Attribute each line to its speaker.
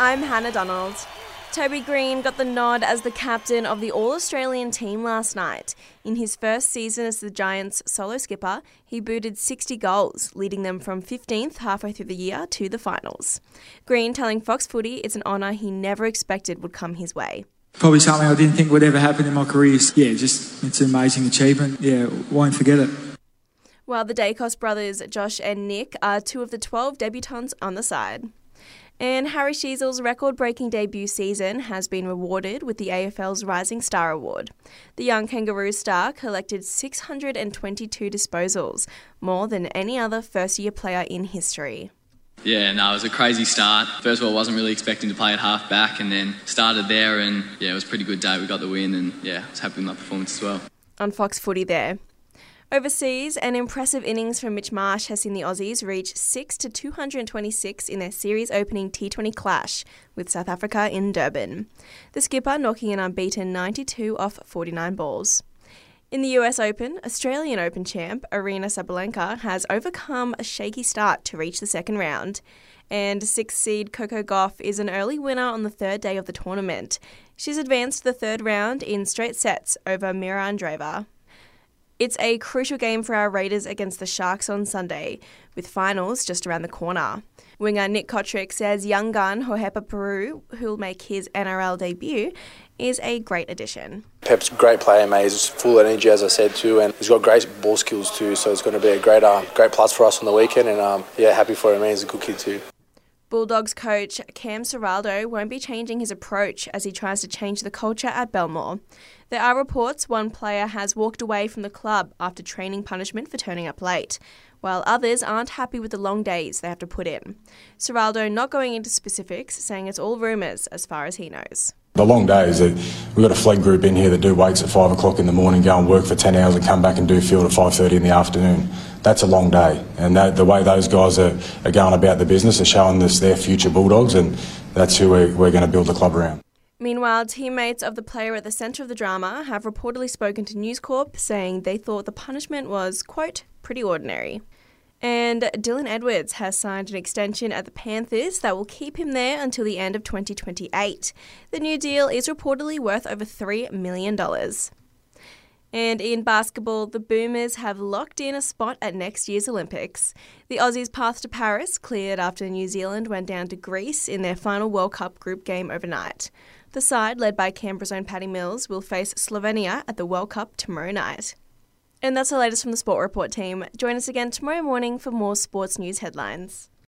Speaker 1: I'm Hannah Donald. Toby Green got the nod as the captain of the All Australian team last night. In his first season as the Giants' solo skipper, he booted 60 goals, leading them from 15th halfway through the year to the finals. Green telling Fox Footy it's an honour he never expected would come his way.
Speaker 2: Probably something I didn't think would ever happen in my career. Yeah, just it's an amazing achievement. Yeah, won't forget it.
Speaker 1: While the Daicos brothers, Josh and Nick, are two of the 12 debutants on the side. And Harry Sheezel's record breaking debut season has been rewarded with the AFL's Rising Star Award. The young Kangaroo star collected 622 disposals, more than any other first year player in history.
Speaker 3: Yeah, no, it was a crazy start. First of all, I wasn't really expecting to play at half back, and then started there, and yeah, it was a pretty good day. We got the win, and yeah, I was happy with my performance as well.
Speaker 1: On Fox Footy there. Overseas, an impressive innings from Mitch Marsh has seen the Aussies reach 6 to 226 in their series opening T20 clash with South Africa in Durban. The skipper knocking an unbeaten 92 off 49 balls. In the US Open, Australian Open champ Aryna Sabalenka has overcome a shaky start to reach the second round. And six seed Coco Gauff is an early winner on the third day of the tournament. She's advanced to the third round in straight sets over Mirra Andreeva. It's a crucial game for our Raiders against the Sharks on Sunday, with finals just around the corner. Winger Nick Cotric says young gun Rauhepa Peru, who'll make his NRL debut, is a great addition.
Speaker 4: Pep's a great player, mate. He's full of energy, as I said too, and he's got great ball skills too. So it's going to be a great, uh, great plus for us on the weekend. And um, yeah, happy for him. Man. He's a good kid too.
Speaker 1: Bulldogs coach Cam Ciraldo won't be changing his approach as he tries to change the culture at Belmore. There are reports one player has walked away from the club after training punishment for turning up late, while others aren't happy with the long days they have to put in. Ciraldo not going into specifics, saying it's all rumours as far as he knows.
Speaker 5: The long days, that we've got a fleet group in here that do weights at 5 o'clock in the morning, go and work for 10 hours and come back and do field at 5.30 in the afternoon that's a long day. And that, the way those guys are, are going about the business are showing us their future Bulldogs, and that's who we're, we're going to build the club around.
Speaker 1: Meanwhile, teammates of the player at the centre of the drama have reportedly spoken to News Corp saying they thought the punishment was, quote, pretty ordinary. And Dylan Edwards has signed an extension at the Panthers that will keep him there until the end of 2028. The new deal is reportedly worth over $3 million. And in basketball, the Boomers have locked in a spot at next year's Olympics. The Aussies' path to Paris cleared after New Zealand went down to Greece in their final World Cup group game overnight. The side, led by Canberra's own Patty Mills, will face Slovenia at the World Cup tomorrow night. And that's the latest from the Sport Report team. Join us again tomorrow morning for more sports news headlines.